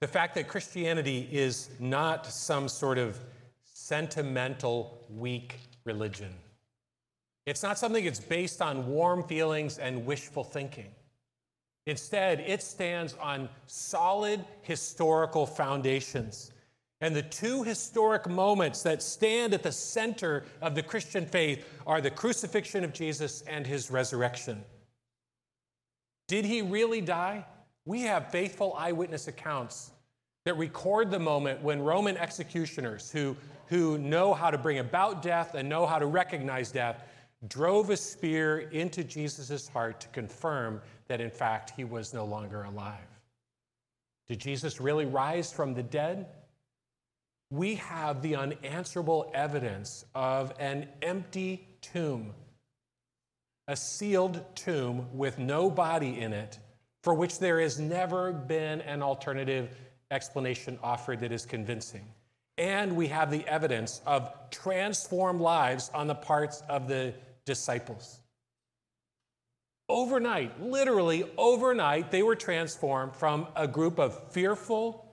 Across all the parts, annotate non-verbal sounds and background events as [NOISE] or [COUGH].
The fact that Christianity is not some sort of sentimental, weak religion. It's not something that's based on warm feelings and wishful thinking. Instead, it stands on solid historical foundations. And the two historic moments that stand at the center of the Christian faith are the crucifixion of Jesus and his resurrection. Did he really die? We have faithful eyewitness accounts that record the moment when Roman executioners who, who know how to bring about death and know how to recognize death drove a spear into Jesus' heart to confirm that, in fact, he was no longer alive. Did Jesus really rise from the dead? We have the unanswerable evidence of an empty tomb, a sealed tomb with no body in it, for which there has never been an alternative explanation offered that is convincing. And we have the evidence of transformed lives on the parts of the disciples. Overnight, literally overnight, they were transformed from a group of fearful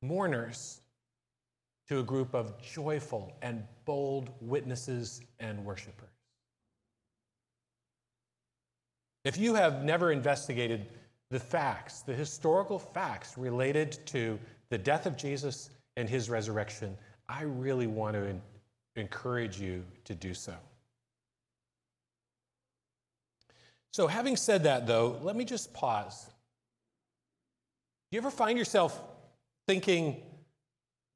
mourners to a group of joyful and bold witnesses and worshipers. If you have never investigated the facts, the historical facts related to the death of Jesus and his resurrection, I really want to encourage you to do so. So, having said that, though, let me just pause. Do you ever find yourself thinking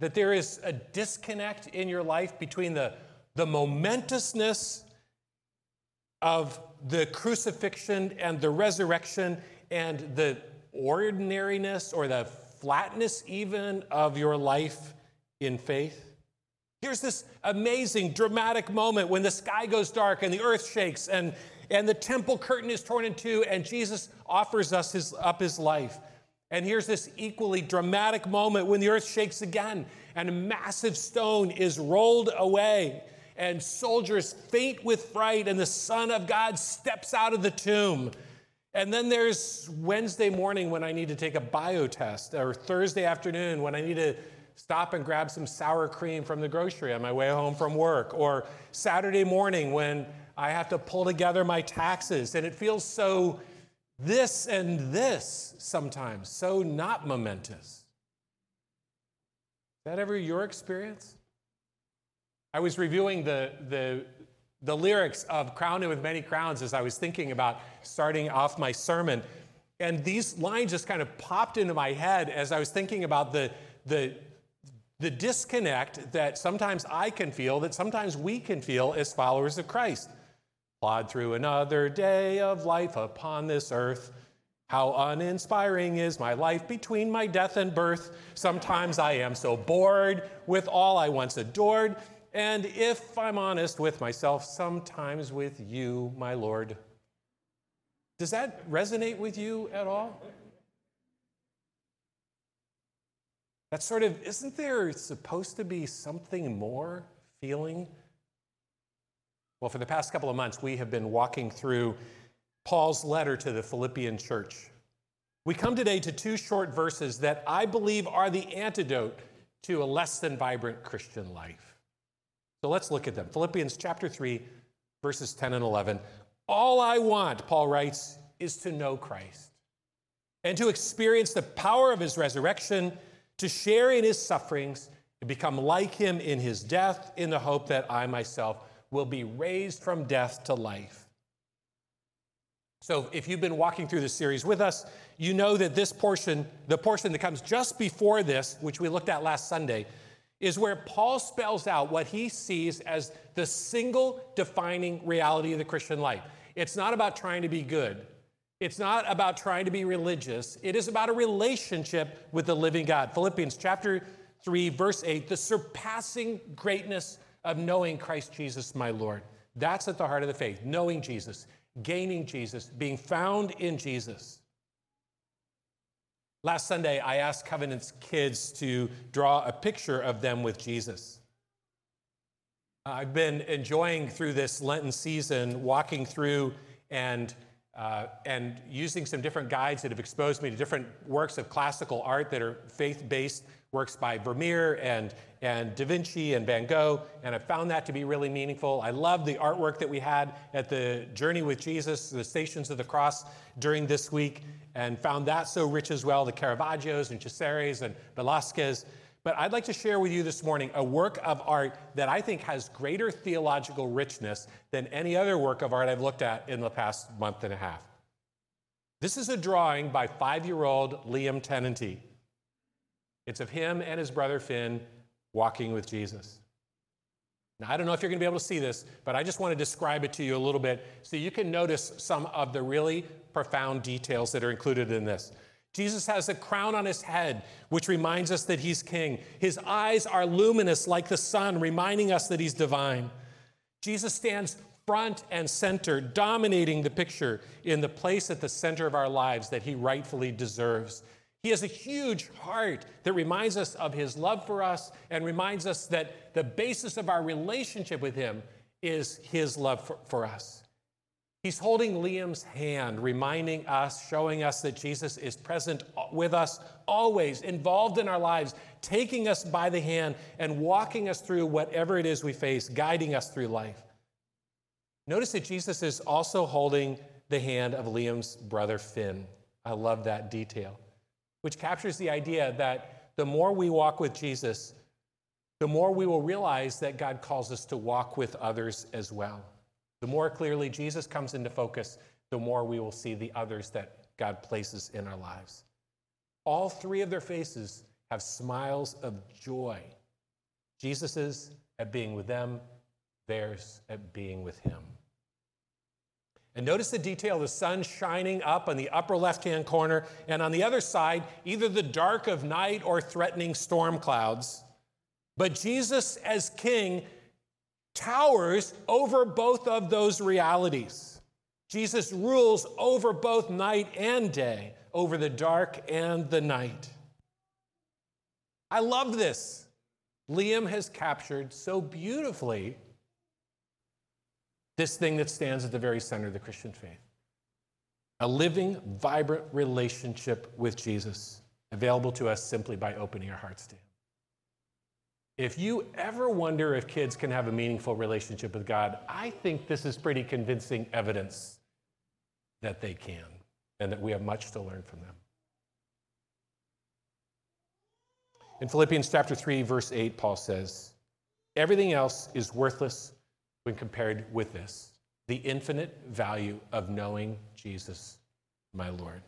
that there is a disconnect in your life between the, the momentousness of the crucifixion and the resurrection and the ordinariness or the flatness, even of your life in faith? Here's this amazing, dramatic moment when the sky goes dark and the earth shakes and, and the temple curtain is torn in two and Jesus offers us his, up his life. And here's this equally dramatic moment when the earth shakes again and a massive stone is rolled away and soldiers faint with fright and the Son of God steps out of the tomb. And then there's Wednesday morning when I need to take a bio test, or Thursday afternoon when I need to stop and grab some sour cream from the grocery on my way home from work, or Saturday morning when I have to pull together my taxes. And it feels so this and this sometimes, so not momentous. Is that ever your experience? I was reviewing the, the, the lyrics of Crowned with Many Crowns as I was thinking about starting off my sermon. And these lines just kind of popped into my head as I was thinking about the, the the disconnect that sometimes I can feel, that sometimes we can feel as followers of Christ. Plod through another day of life upon this earth. How uninspiring is my life between my death and birth. Sometimes I am so bored with all I once adored. And if I'm honest with myself, sometimes with you, my Lord. Does that resonate with you at all? That sort of, isn't there supposed to be something more feeling? Well, for the past couple of months, we have been walking through Paul's letter to the Philippian church. We come today to two short verses that I believe are the antidote to a less than vibrant Christian life. So let's look at them. Philippians chapter 3, verses 10 and 11. All I want, Paul writes, is to know Christ and to experience the power of his resurrection to share in his sufferings and become like him in his death, in the hope that I myself will be raised from death to life. So, if you've been walking through this series with us, you know that this portion, the portion that comes just before this, which we looked at last Sunday, is where Paul spells out what he sees as the single defining reality of the Christian life. It's not about trying to be good. It's not about trying to be religious. It is about a relationship with the living God. Philippians chapter 3, verse 8, the surpassing greatness of knowing Christ Jesus, my Lord. That's at the heart of the faith, knowing Jesus, gaining Jesus, being found in Jesus. Last Sunday, I asked Covenant's kids to draw a picture of them with Jesus. I've been enjoying through this Lenten season, walking through and uh, and using some different guides that have exposed me to different works of classical art that are faith based, works by Vermeer and, and Da Vinci and Van Gogh, and I found that to be really meaningful. I love the artwork that we had at the Journey with Jesus, the Stations of the Cross during this week, and found that so rich as well the Caravaggios and Cesares and Velasquez. But I'd like to share with you this morning a work of art that I think has greater theological richness than any other work of art I've looked at in the past month and a half. This is a drawing by five year old Liam Tennenty. It's of him and his brother Finn walking with Jesus. Now, I don't know if you're going to be able to see this, but I just want to describe it to you a little bit so you can notice some of the really profound details that are included in this. Jesus has a crown on his head, which reminds us that he's king. His eyes are luminous like the sun, reminding us that he's divine. Jesus stands front and center, dominating the picture in the place at the center of our lives that he rightfully deserves. He has a huge heart that reminds us of his love for us and reminds us that the basis of our relationship with him is his love for, for us. He's holding Liam's hand, reminding us, showing us that Jesus is present with us always, involved in our lives, taking us by the hand and walking us through whatever it is we face, guiding us through life. Notice that Jesus is also holding the hand of Liam's brother Finn. I love that detail, which captures the idea that the more we walk with Jesus, the more we will realize that God calls us to walk with others as well. The more clearly Jesus comes into focus, the more we will see the others that God places in our lives. All three of their faces have smiles of joy. Jesus's at being with them, theirs at being with him. And notice the detail the sun shining up on the upper left hand corner, and on the other side, either the dark of night or threatening storm clouds. But Jesus, as king, towers over both of those realities. Jesus rules over both night and day, over the dark and the night. I love this. Liam has captured so beautifully this thing that stands at the very center of the Christian faith a living, vibrant relationship with Jesus, available to us simply by opening our hearts to Him. If you ever wonder if kids can have a meaningful relationship with God, I think this is pretty convincing evidence that they can and that we have much to learn from them. In Philippians chapter 3 verse 8 Paul says, "Everything else is worthless when compared with this, the infinite value of knowing Jesus, my Lord."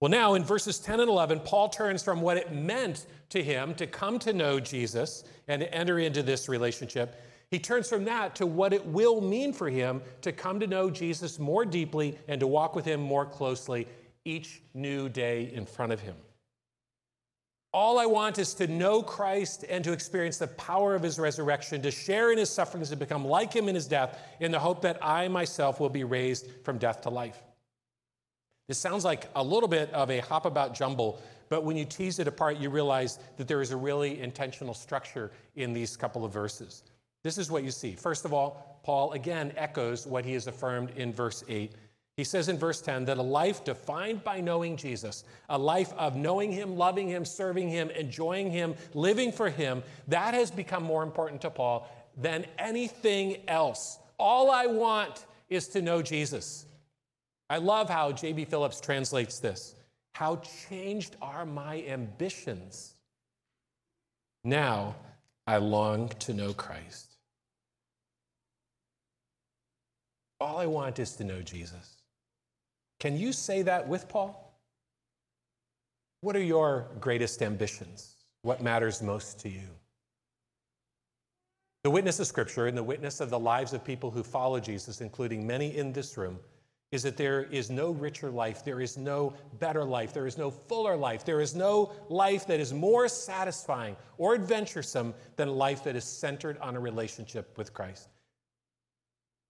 Well, now in verses 10 and 11, Paul turns from what it meant to him to come to know Jesus and to enter into this relationship. He turns from that to what it will mean for him to come to know Jesus more deeply and to walk with him more closely each new day in front of him. All I want is to know Christ and to experience the power of his resurrection, to share in his sufferings and become like him in his death, in the hope that I myself will be raised from death to life. This sounds like a little bit of a hop about jumble, but when you tease it apart, you realize that there is a really intentional structure in these couple of verses. This is what you see. First of all, Paul again echoes what he has affirmed in verse 8. He says in verse 10 that a life defined by knowing Jesus, a life of knowing him, loving him, serving him, enjoying him, living for him, that has become more important to Paul than anything else. All I want is to know Jesus. I love how J.B. Phillips translates this. How changed are my ambitions? Now I long to know Christ. All I want is to know Jesus. Can you say that with Paul? What are your greatest ambitions? What matters most to you? The witness of Scripture and the witness of the lives of people who follow Jesus, including many in this room, is that there is no richer life, there is no better life, there is no fuller life, there is no life that is more satisfying or adventuresome than a life that is centered on a relationship with Christ.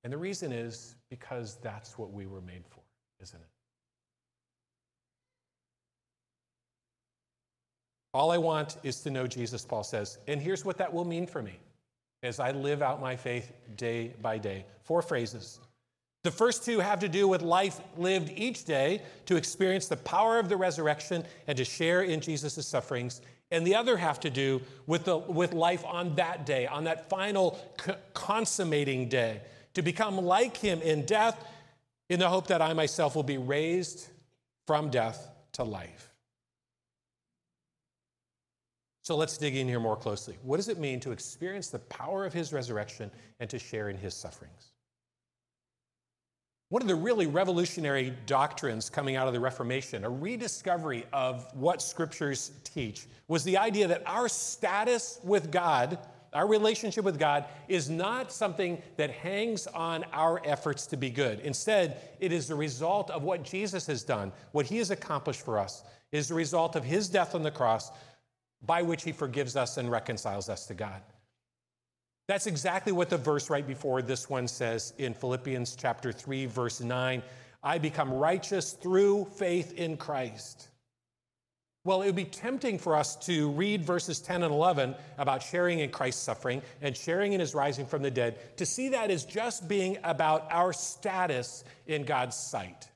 And the reason is because that's what we were made for, isn't it? All I want is to know Jesus, Paul says. And here's what that will mean for me as I live out my faith day by day. Four phrases The first two have to do with life lived each day to experience the power of the resurrection and to share in Jesus' sufferings. And the other have to do with, the, with life on that day, on that final consummating day, to become like him in death, in the hope that I myself will be raised from death to life. So let's dig in here more closely. What does it mean to experience the power of his resurrection and to share in his sufferings? One of the really revolutionary doctrines coming out of the Reformation, a rediscovery of what scriptures teach, was the idea that our status with God, our relationship with God, is not something that hangs on our efforts to be good. Instead, it is the result of what Jesus has done, what he has accomplished for us, it is the result of his death on the cross by which he forgives us and reconciles us to God. That's exactly what the verse right before this one says in Philippians chapter 3 verse 9, I become righteous through faith in Christ. Well, it would be tempting for us to read verses 10 and 11 about sharing in Christ's suffering and sharing in his rising from the dead, to see that as just being about our status in God's sight.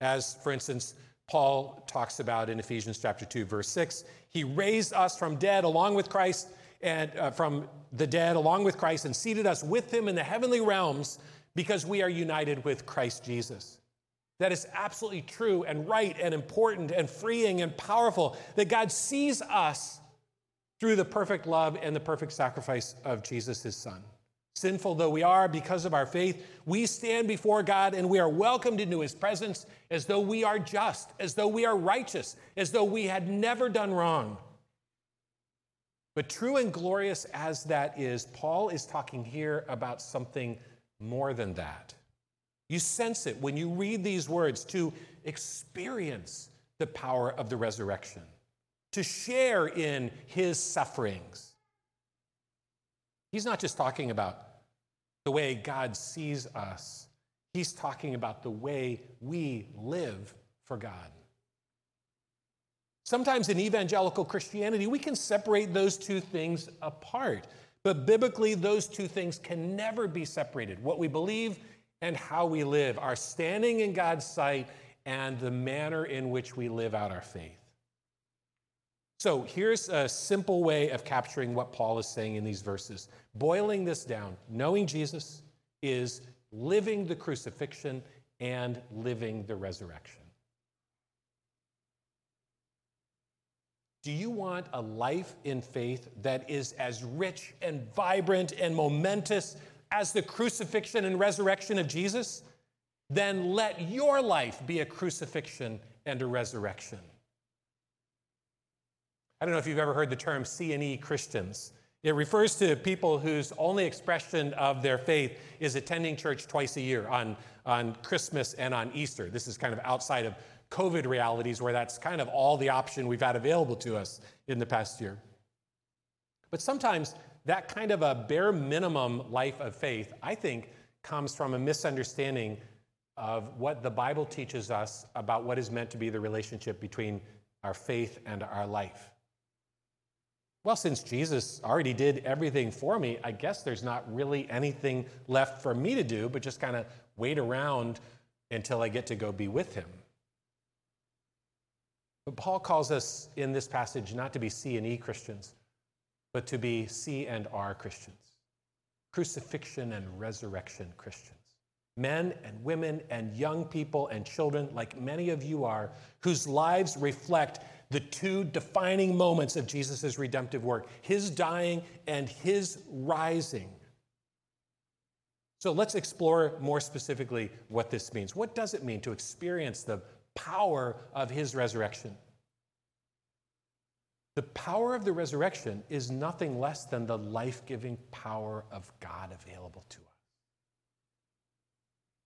As, for instance, Paul talks about in Ephesians chapter 2, verse 6, he raised us from dead along with Christ and uh, from the dead along with Christ and seated us with him in the heavenly realms because we are united with Christ Jesus. That is absolutely true and right and important and freeing and powerful that God sees us through the perfect love and the perfect sacrifice of Jesus, his son. Sinful though we are because of our faith, we stand before God and we are welcomed into his presence as though we are just, as though we are righteous, as though we had never done wrong. But true and glorious as that is, Paul is talking here about something more than that. You sense it when you read these words to experience the power of the resurrection, to share in his sufferings. He's not just talking about the way God sees us, he's talking about the way we live for God. Sometimes in evangelical Christianity, we can separate those two things apart. But biblically, those two things can never be separated what we believe and how we live, our standing in God's sight, and the manner in which we live out our faith. So here's a simple way of capturing what Paul is saying in these verses. Boiling this down, knowing Jesus is living the crucifixion and living the resurrection. Do you want a life in faith that is as rich and vibrant and momentous as the crucifixion and resurrection of Jesus? Then let your life be a crucifixion and a resurrection. I don't know if you've ever heard the term C&E Christians. It refers to people whose only expression of their faith is attending church twice a year on, on Christmas and on Easter. This is kind of outside of COVID realities where that's kind of all the option we've had available to us in the past year. But sometimes that kind of a bare minimum life of faith, I think, comes from a misunderstanding of what the Bible teaches us about what is meant to be the relationship between our faith and our life. Well, since Jesus already did everything for me, I guess there's not really anything left for me to do but just kind of wait around until I get to go be with him. But Paul calls us in this passage not to be C and E Christians, but to be C and R Christians. Crucifixion and resurrection Christians. Men and women and young people and children, like many of you are, whose lives reflect the two defining moments of Jesus' redemptive work his dying and his rising. So let's explore more specifically what this means. What does it mean to experience the power of his resurrection. The power of the resurrection is nothing less than the life giving power of God available to us.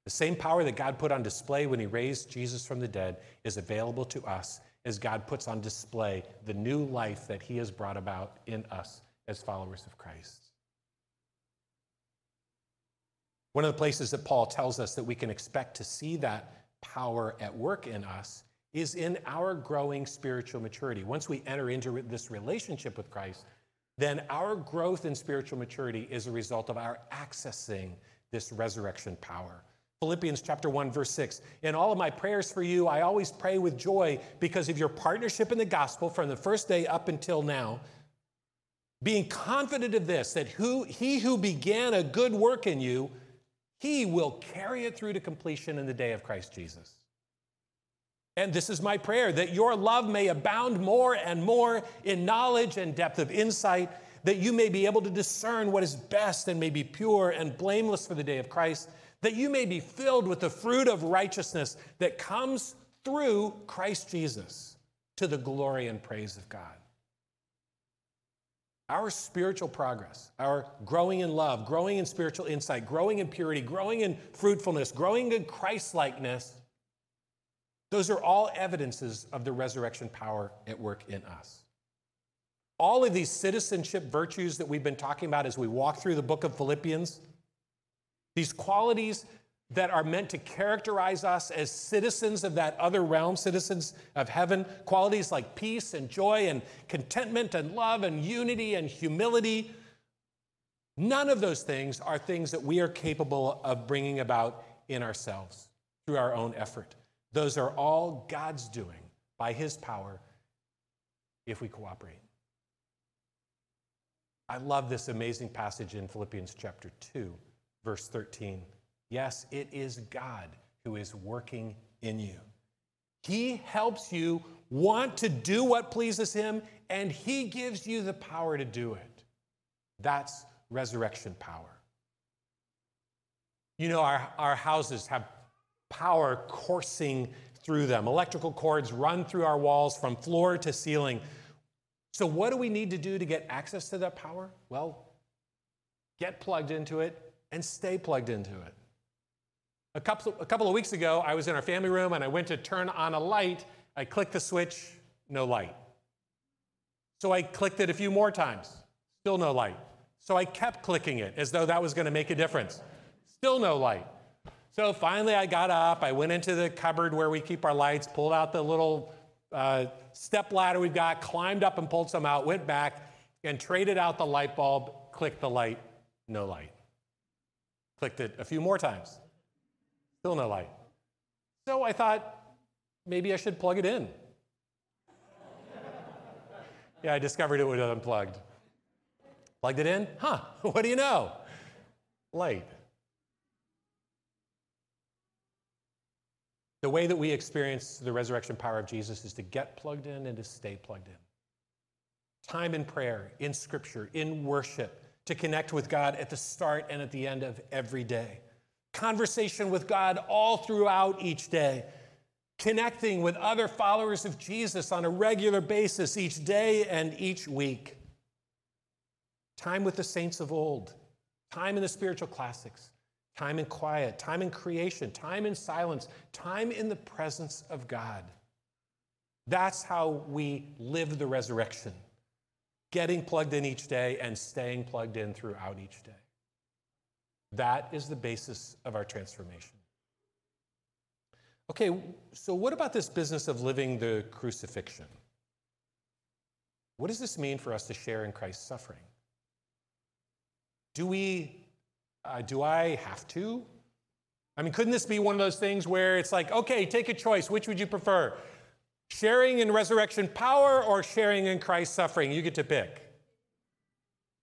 The same power that God put on display when he raised Jesus from the dead is available to us as God puts on display the new life that he has brought about in us as followers of Christ. One of the places that Paul tells us that we can expect to see that power at work in us is in our growing spiritual maturity. Once we enter into this relationship with Christ, then our growth in spiritual maturity is a result of our accessing this resurrection power. Philippians chapter 1 verse 6. In all of my prayers for you, I always pray with joy because of your partnership in the gospel from the first day up until now, being confident of this that who he who began a good work in you, he will carry it through to completion in the day of Christ Jesus. And this is my prayer that your love may abound more and more in knowledge and depth of insight, that you may be able to discern what is best and may be pure and blameless for the day of Christ, that you may be filled with the fruit of righteousness that comes through Christ Jesus to the glory and praise of God. Our spiritual progress, our growing in love, growing in spiritual insight, growing in purity, growing in fruitfulness, growing in Christ-likeness those are all evidences of the resurrection power at work in us. All of these citizenship virtues that we've been talking about as we walk through the book of Philippians, these qualities that are meant to characterize us as citizens of that other realm, citizens of heaven, qualities like peace and joy and contentment and love and unity and humility. None of those things are things that we are capable of bringing about in ourselves through our own effort. Those are all God's doing by His power if we cooperate. I love this amazing passage in Philippians chapter 2, verse 13. Yes, it is God who is working in you. He helps you want to do what pleases Him, and He gives you the power to do it. That's resurrection power. You know, our, our houses have power coursing through them. Electrical cords run through our walls from floor to ceiling. So, what do we need to do to get access to that power? Well, get plugged into it and stay plugged into it. A couple, a couple of weeks ago, I was in our family room and I went to turn on a light. I clicked the switch, no light. So I clicked it a few more times, still no light. So I kept clicking it as though that was going to make a difference. Still no light. So finally, I got up. I went into the cupboard where we keep our lights, pulled out the little uh, step ladder we've got, climbed up and pulled some out, went back and traded out the light bulb, clicked the light, no light. Clicked it a few more times, still no light. So I thought maybe I should plug it in. [LAUGHS] yeah, I discovered it was unplugged. Plugged it in? Huh, [LAUGHS] what do you know? Light. The way that we experience the resurrection power of Jesus is to get plugged in and to stay plugged in. Time in prayer, in scripture, in worship, to connect with God at the start and at the end of every day. Conversation with God all throughout each day. Connecting with other followers of Jesus on a regular basis each day and each week. Time with the saints of old. Time in the spiritual classics time in quiet, time in creation, time in silence, time in the presence of God. That's how we live the resurrection, getting plugged in each day and staying plugged in throughout each day. That is the basis of our transformation. Okay, so what about this business of living the crucifixion? What does this mean for us to share in Christ's suffering? Do we uh, do I have to? I mean, couldn't this be one of those things where it's like, okay, take a choice. Which would you prefer? Sharing in resurrection power or sharing in Christ's suffering? You get to pick.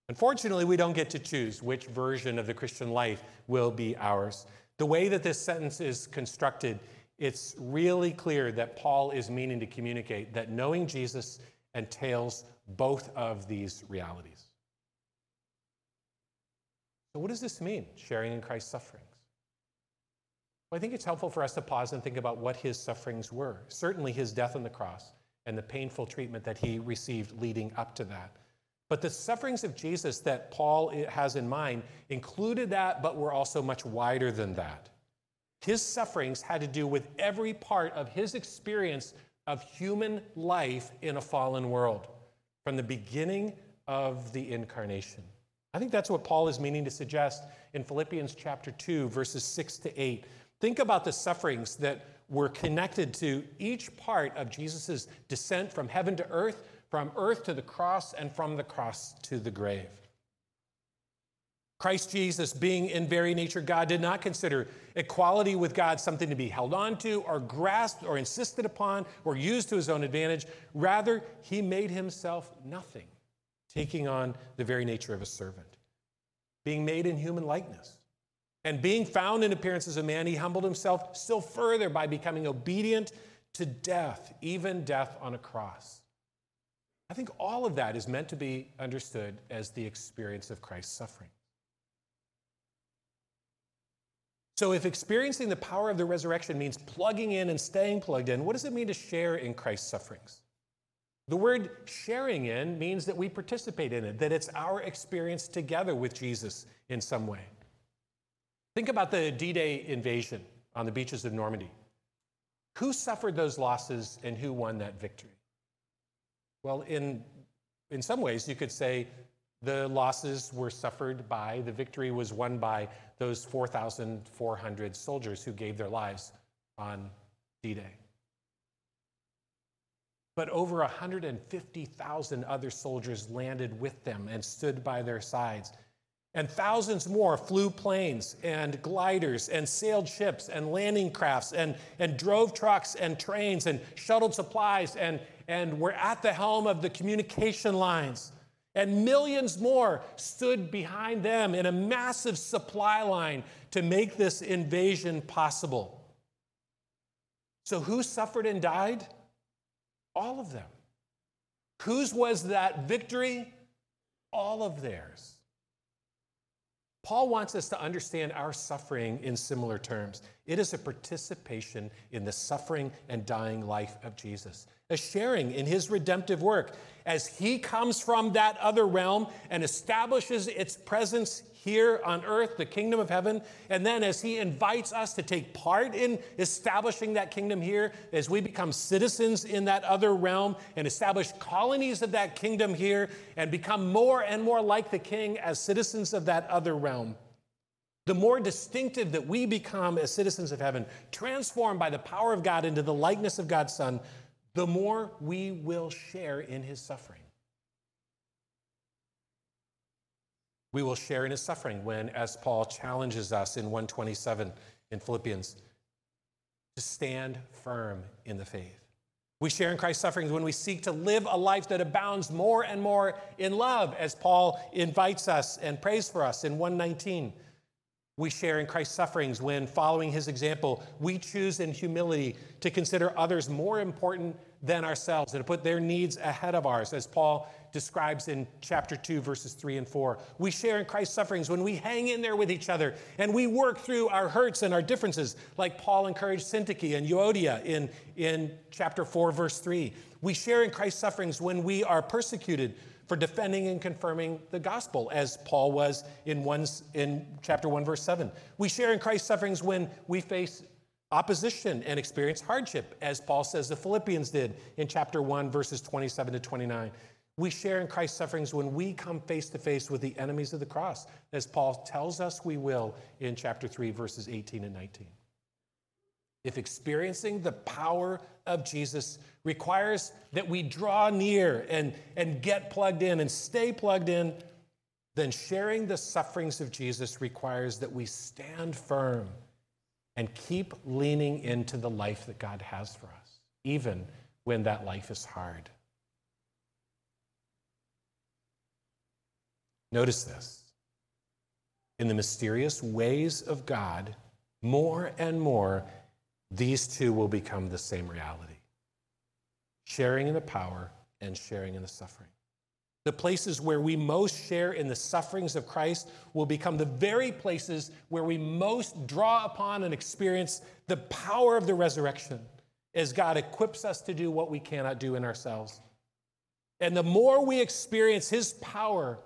Unfortunately, we don't get to choose which version of the Christian life will be ours. The way that this sentence is constructed, it's really clear that Paul is meaning to communicate that knowing Jesus entails both of these realities. So, what does this mean, sharing in Christ's sufferings? Well, I think it's helpful for us to pause and think about what his sufferings were. Certainly, his death on the cross and the painful treatment that he received leading up to that. But the sufferings of Jesus that Paul has in mind included that, but were also much wider than that. His sufferings had to do with every part of his experience of human life in a fallen world, from the beginning of the incarnation. I think that's what Paul is meaning to suggest in Philippians chapter 2, verses 6 to 8. Think about the sufferings that were connected to each part of Jesus' descent from heaven to earth, from earth to the cross, and from the cross to the grave. Christ Jesus, being in very nature God, did not consider equality with God something to be held on to or grasped or insisted upon or used to his own advantage. Rather, he made himself nothing, taking on the very nature of a servant, being made in human likeness. And being found in appearance as a man, he humbled himself still further by becoming obedient to death, even death on a cross. I think all of that is meant to be understood as the experience of Christ's suffering. So, if experiencing the power of the resurrection means plugging in and staying plugged in, what does it mean to share in Christ's sufferings? The word sharing in means that we participate in it, that it's our experience together with Jesus in some way. Think about the D Day invasion on the beaches of Normandy. Who suffered those losses and who won that victory? Well, in, in some ways, you could say the losses were suffered by, the victory was won by those 4,400 soldiers who gave their lives on D Day. But over 150,000 other soldiers landed with them and stood by their sides. And thousands more flew planes and gliders and sailed ships and landing crafts and, and drove trucks and trains and shuttled supplies and, and were at the helm of the communication lines. And millions more stood behind them in a massive supply line to make this invasion possible. So, who suffered and died? All of them. Whose was that victory? All of theirs. Paul wants us to understand our suffering in similar terms. It is a participation in the suffering and dying life of Jesus, a sharing in his redemptive work as he comes from that other realm and establishes its presence here on earth, the kingdom of heaven. And then as he invites us to take part in establishing that kingdom here, as we become citizens in that other realm and establish colonies of that kingdom here and become more and more like the king as citizens of that other realm. The more distinctive that we become as citizens of heaven, transformed by the power of God into the likeness of God's Son, the more we will share in his suffering. We will share in his suffering when, as Paul challenges us in 127 in Philippians, to stand firm in the faith. We share in Christ's sufferings when we seek to live a life that abounds more and more in love, as Paul invites us and prays for us in 119. We share in Christ's sufferings when, following his example, we choose in humility to consider others more important than ourselves and to put their needs ahead of ours, as Paul describes in chapter 2, verses 3 and 4. We share in Christ's sufferings when we hang in there with each other and we work through our hurts and our differences, like Paul encouraged Syntyche and Euodia in, in chapter 4, verse 3. We share in Christ's sufferings when we are persecuted for defending and confirming the gospel, as Paul was in, one, in chapter 1, verse 7. We share in Christ's sufferings when we face opposition and experience hardship, as Paul says the Philippians did in chapter 1, verses 27 to 29. We share in Christ's sufferings when we come face to face with the enemies of the cross, as Paul tells us we will in chapter 3, verses 18 and 19. If experiencing the power of Jesus requires that we draw near and, and get plugged in and stay plugged in, then sharing the sufferings of Jesus requires that we stand firm and keep leaning into the life that God has for us, even when that life is hard. Notice this. In the mysterious ways of God, more and more, these two will become the same reality sharing in the power and sharing in the suffering. The places where we most share in the sufferings of Christ will become the very places where we most draw upon and experience the power of the resurrection as God equips us to do what we cannot do in ourselves. And the more we experience His power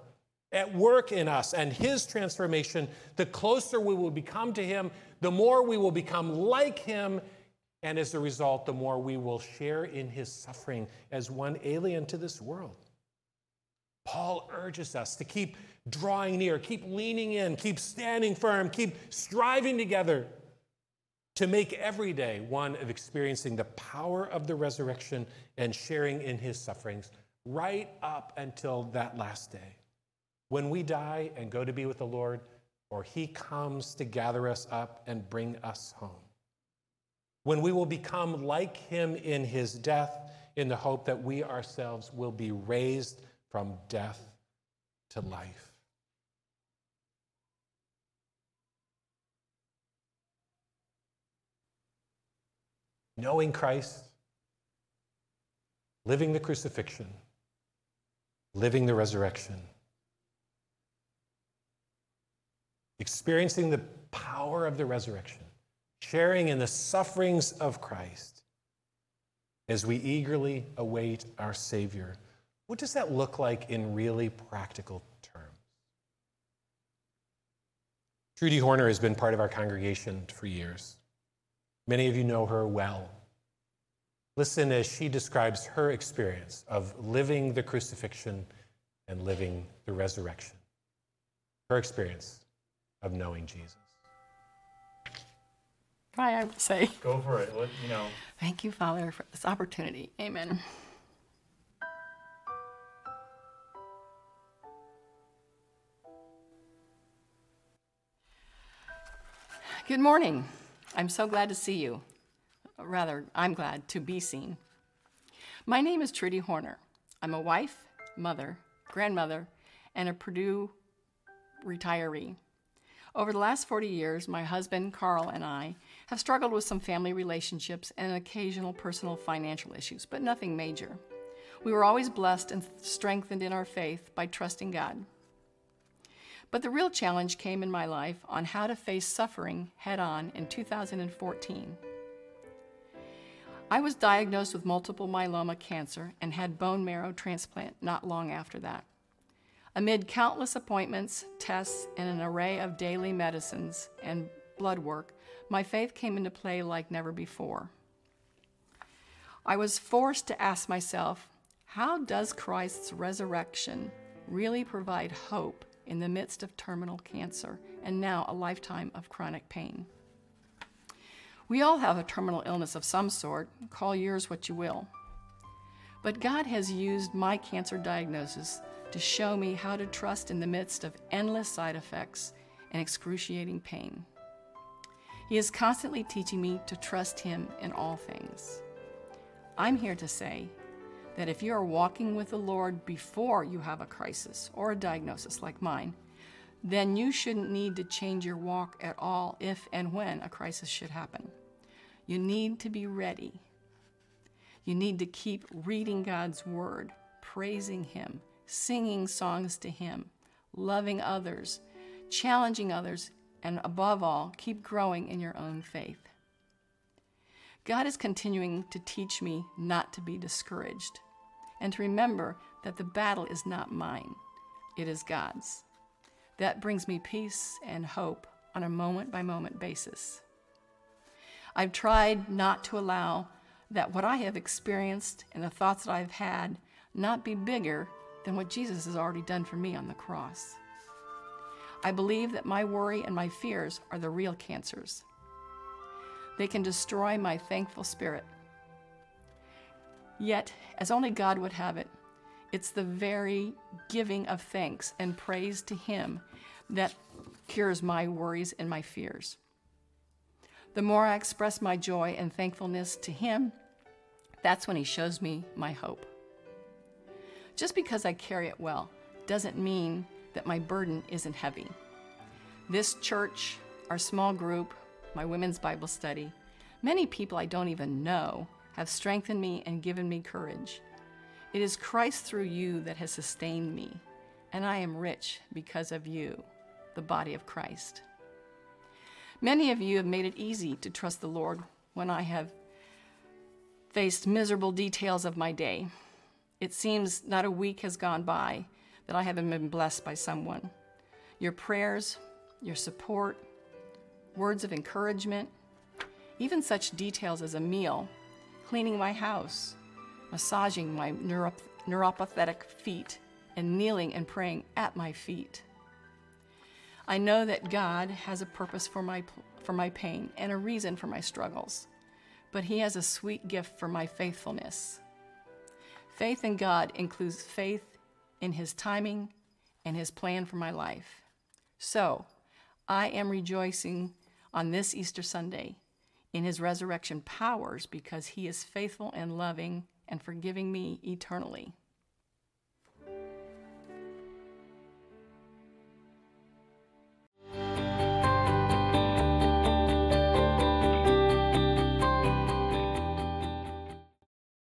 at work in us and His transformation, the closer we will become to Him, the more we will become like Him, and as a result, the more we will share in His suffering as one alien to this world. Paul urges us to keep drawing near, keep leaning in, keep standing firm, keep striving together to make every day one of experiencing the power of the resurrection and sharing in his sufferings right up until that last day. when we die and go to be with the Lord, or he comes to gather us up and bring us home. When we will become like him in his death, in the hope that we ourselves will be raised from death to life. Knowing Christ, living the crucifixion, living the resurrection, experiencing the power of the resurrection, sharing in the sufferings of Christ as we eagerly await our Savior. What does that look like in really practical terms? Trudy Horner has been part of our congregation for years. Many of you know her well. Listen as she describes her experience of living the crucifixion and living the resurrection. Her experience of knowing Jesus. Try, I would say. Go for it. Let, you know. Thank you, Father, for this opportunity. Amen. Good morning. I'm so glad to see you. Rather, I'm glad to be seen. My name is Trudy Horner. I'm a wife, mother, grandmother, and a Purdue retiree. Over the last 40 years, my husband, Carl, and I have struggled with some family relationships and occasional personal financial issues, but nothing major. We were always blessed and strengthened in our faith by trusting God. But the real challenge came in my life on how to face suffering head on in 2014. I was diagnosed with multiple myeloma cancer and had bone marrow transplant not long after that. Amid countless appointments, tests, and an array of daily medicines and blood work, my faith came into play like never before. I was forced to ask myself, how does Christ's resurrection really provide hope in the midst of terminal cancer and now a lifetime of chronic pain. We all have a terminal illness of some sort, call yours what you will. But God has used my cancer diagnosis to show me how to trust in the midst of endless side effects and excruciating pain. He is constantly teaching me to trust Him in all things. I'm here to say that if you are walking with the Lord before you have a crisis or a diagnosis like mine, then you shouldn't need to change your walk at all if and when a crisis should happen. You need to be ready. You need to keep reading God's Word, praising Him, singing songs to Him, loving others, challenging others, and above all, keep growing in your own faith. God is continuing to teach me not to be discouraged and to remember that the battle is not mine, it is God's. That brings me peace and hope on a moment by moment basis. I've tried not to allow that what I have experienced and the thoughts that I've had not be bigger than what Jesus has already done for me on the cross. I believe that my worry and my fears are the real cancers. They can destroy my thankful spirit Yet, as only God would have it, it's the very giving of thanks and praise to Him that cures my worries and my fears. The more I express my joy and thankfulness to Him, that's when He shows me my hope. Just because I carry it well doesn't mean that my burden isn't heavy. This church, our small group, my women's Bible study, many people I don't even know have strengthened me and given me courage. It is Christ through you that has sustained me, and I am rich because of you, the body of Christ. Many of you have made it easy to trust the Lord when I have faced miserable details of my day. It seems not a week has gone by that I haven't been blessed by someone. Your prayers, your support, words of encouragement, even such details as a meal cleaning my house, massaging my neurop- neuropathic feet, and kneeling and praying at my feet. I know that God has a purpose for my, for my pain and a reason for my struggles, but He has a sweet gift for my faithfulness. Faith in God includes faith in His timing and his plan for my life. So, I am rejoicing on this Easter Sunday in his resurrection powers because he is faithful and loving and forgiving me eternally.